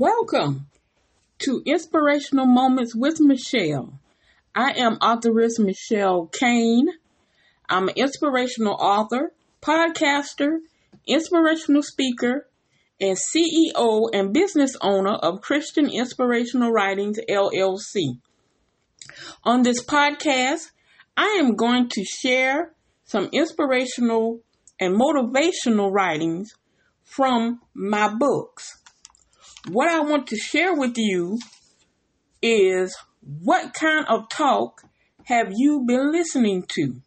Welcome to Inspirational Moments with Michelle. I am authoress Michelle Kane. I'm an inspirational author, podcaster, inspirational speaker, and CEO and business owner of Christian Inspirational Writings LLC. On this podcast, I am going to share some inspirational and motivational writings from my books. What I want to share with you is what kind of talk have you been listening to?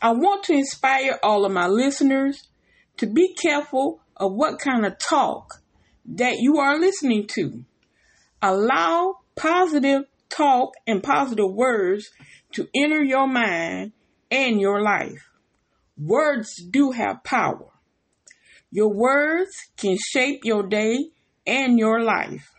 I want to inspire all of my listeners to be careful of what kind of talk that you are listening to. Allow positive talk and positive words to enter your mind and your life. Words do have power. Your words can shape your day and your life.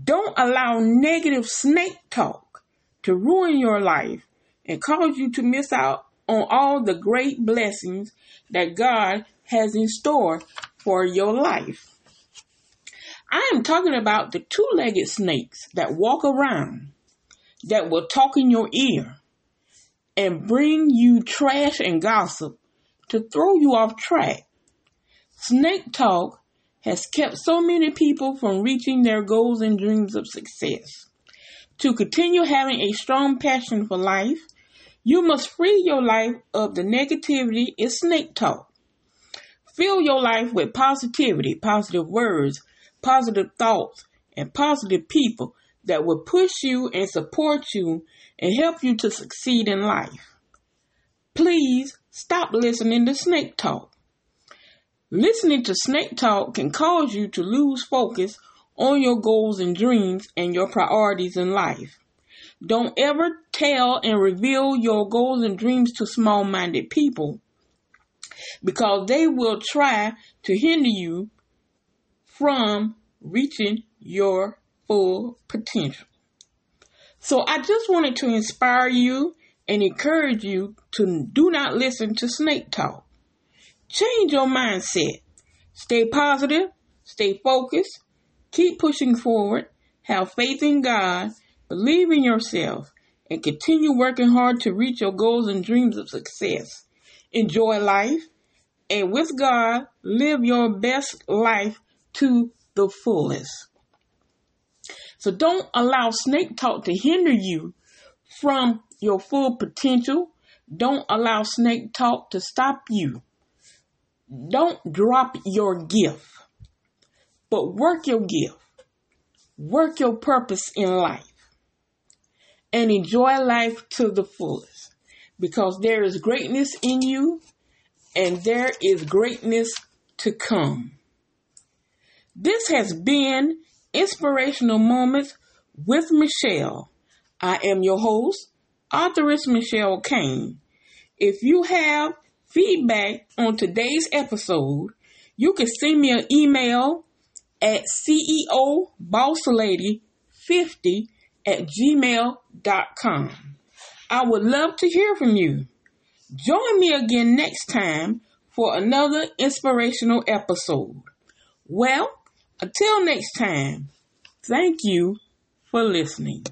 Don't allow negative snake talk to ruin your life and cause you to miss out on all the great blessings that God has in store for your life. I am talking about the two legged snakes that walk around, that will talk in your ear and bring you trash and gossip to throw you off track Snake talk has kept so many people from reaching their goals and dreams of success. To continue having a strong passion for life, you must free your life of the negativity in snake talk. Fill your life with positivity, positive words, positive thoughts, and positive people that will push you and support you and help you to succeed in life. Please stop listening to snake talk. Listening to snake talk can cause you to lose focus on your goals and dreams and your priorities in life. Don't ever tell and reveal your goals and dreams to small minded people because they will try to hinder you from reaching your full potential. So I just wanted to inspire you and encourage you to do not listen to snake talk. Change your mindset. Stay positive, stay focused, keep pushing forward, have faith in God, believe in yourself, and continue working hard to reach your goals and dreams of success. Enjoy life, and with God, live your best life to the fullest. So don't allow snake talk to hinder you from your full potential. Don't allow snake talk to stop you don't drop your gift, but work your gift. Work your purpose in life and enjoy life to the fullest because there is greatness in you and there is greatness to come. This has been Inspirational Moments with Michelle. I am your host, authoress Michelle Kane. If you have feedback on today's episode, you can send me an email at ceobosslady50 at gmail.com. I would love to hear from you. Join me again next time for another inspirational episode. Well, until next time, thank you for listening.